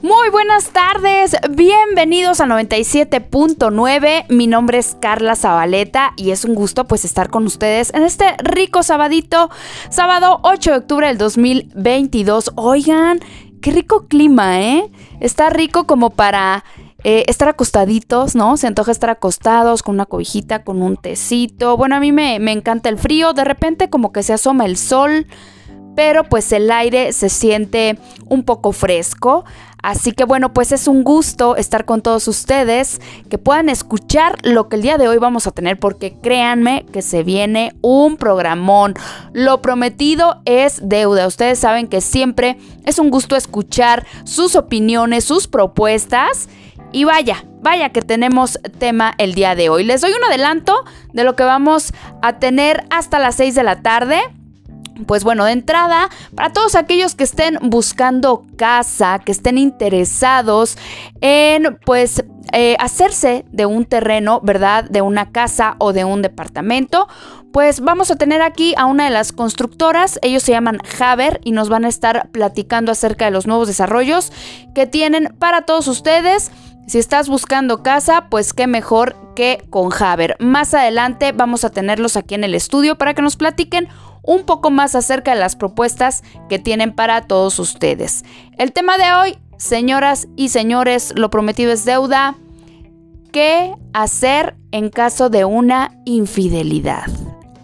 Muy buenas tardes, bienvenidos a 97.9. Mi nombre es Carla Zabaleta y es un gusto pues estar con ustedes en este rico sabadito, sábado 8 de octubre del 2022. Oigan, qué rico clima, ¿eh? Está rico como para eh, estar acostaditos, ¿no? Se antoja estar acostados con una cobijita, con un tecito. Bueno, a mí me, me encanta el frío, de repente como que se asoma el sol pero pues el aire se siente un poco fresco. Así que bueno, pues es un gusto estar con todos ustedes, que puedan escuchar lo que el día de hoy vamos a tener, porque créanme que se viene un programón. Lo prometido es deuda. Ustedes saben que siempre es un gusto escuchar sus opiniones, sus propuestas. Y vaya, vaya que tenemos tema el día de hoy. Les doy un adelanto de lo que vamos a tener hasta las 6 de la tarde. Pues bueno, de entrada, para todos aquellos que estén buscando casa, que estén interesados en pues eh, hacerse de un terreno, ¿verdad? De una casa o de un departamento, pues vamos a tener aquí a una de las constructoras, ellos se llaman Haber y nos van a estar platicando acerca de los nuevos desarrollos que tienen para todos ustedes. Si estás buscando casa, pues qué mejor que con Haber. Más adelante vamos a tenerlos aquí en el estudio para que nos platiquen un poco más acerca de las propuestas que tienen para todos ustedes. El tema de hoy, señoras y señores, lo prometido es deuda. ¿Qué hacer en caso de una infidelidad?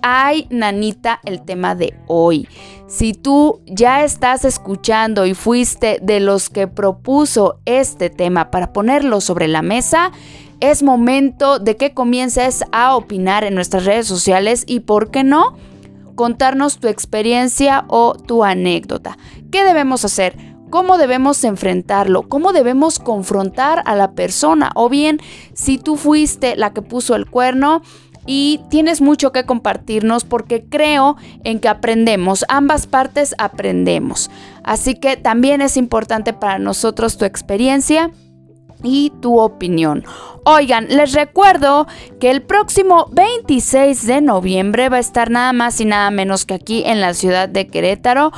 Ay, nanita, el tema de hoy. Si tú ya estás escuchando y fuiste de los que propuso este tema para ponerlo sobre la mesa, es momento de que comiences a opinar en nuestras redes sociales y, ¿por qué no? Contarnos tu experiencia o tu anécdota. ¿Qué debemos hacer? ¿Cómo debemos enfrentarlo? ¿Cómo debemos confrontar a la persona? O bien, si tú fuiste la que puso el cuerno, y tienes mucho que compartirnos porque creo en que aprendemos, ambas partes aprendemos. Así que también es importante para nosotros tu experiencia y tu opinión. Oigan, les recuerdo que el próximo 26 de noviembre va a estar nada más y nada menos que aquí en la ciudad de Querétaro.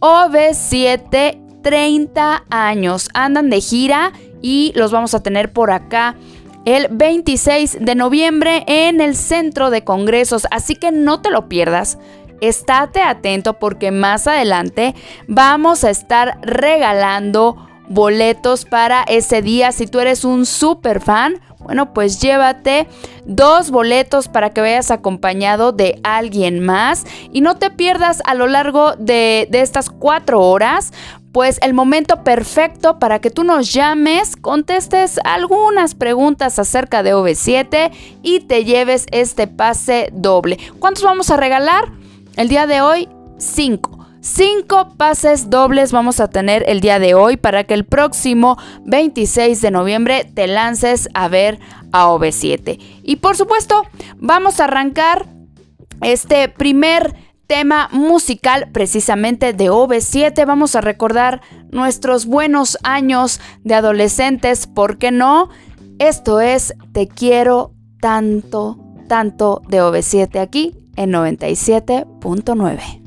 OV7 30 años. Andan de gira y los vamos a tener por acá el 26 de noviembre en el centro de congresos. Así que no te lo pierdas. Estate atento porque más adelante vamos a estar regalando boletos para ese día. Si tú eres un super fan, bueno, pues llévate dos boletos para que vayas acompañado de alguien más y no te pierdas a lo largo de, de estas cuatro horas pues el momento perfecto para que tú nos llames, contestes algunas preguntas acerca de OV7 y te lleves este pase doble. ¿Cuántos vamos a regalar? El día de hoy, cinco. Cinco pases dobles vamos a tener el día de hoy para que el próximo 26 de noviembre te lances a ver a OV7. Y por supuesto, vamos a arrancar este primer tema musical precisamente de OV7. Vamos a recordar nuestros buenos años de adolescentes, ¿por qué no? Esto es Te quiero tanto, tanto de OV7 aquí en 97.9.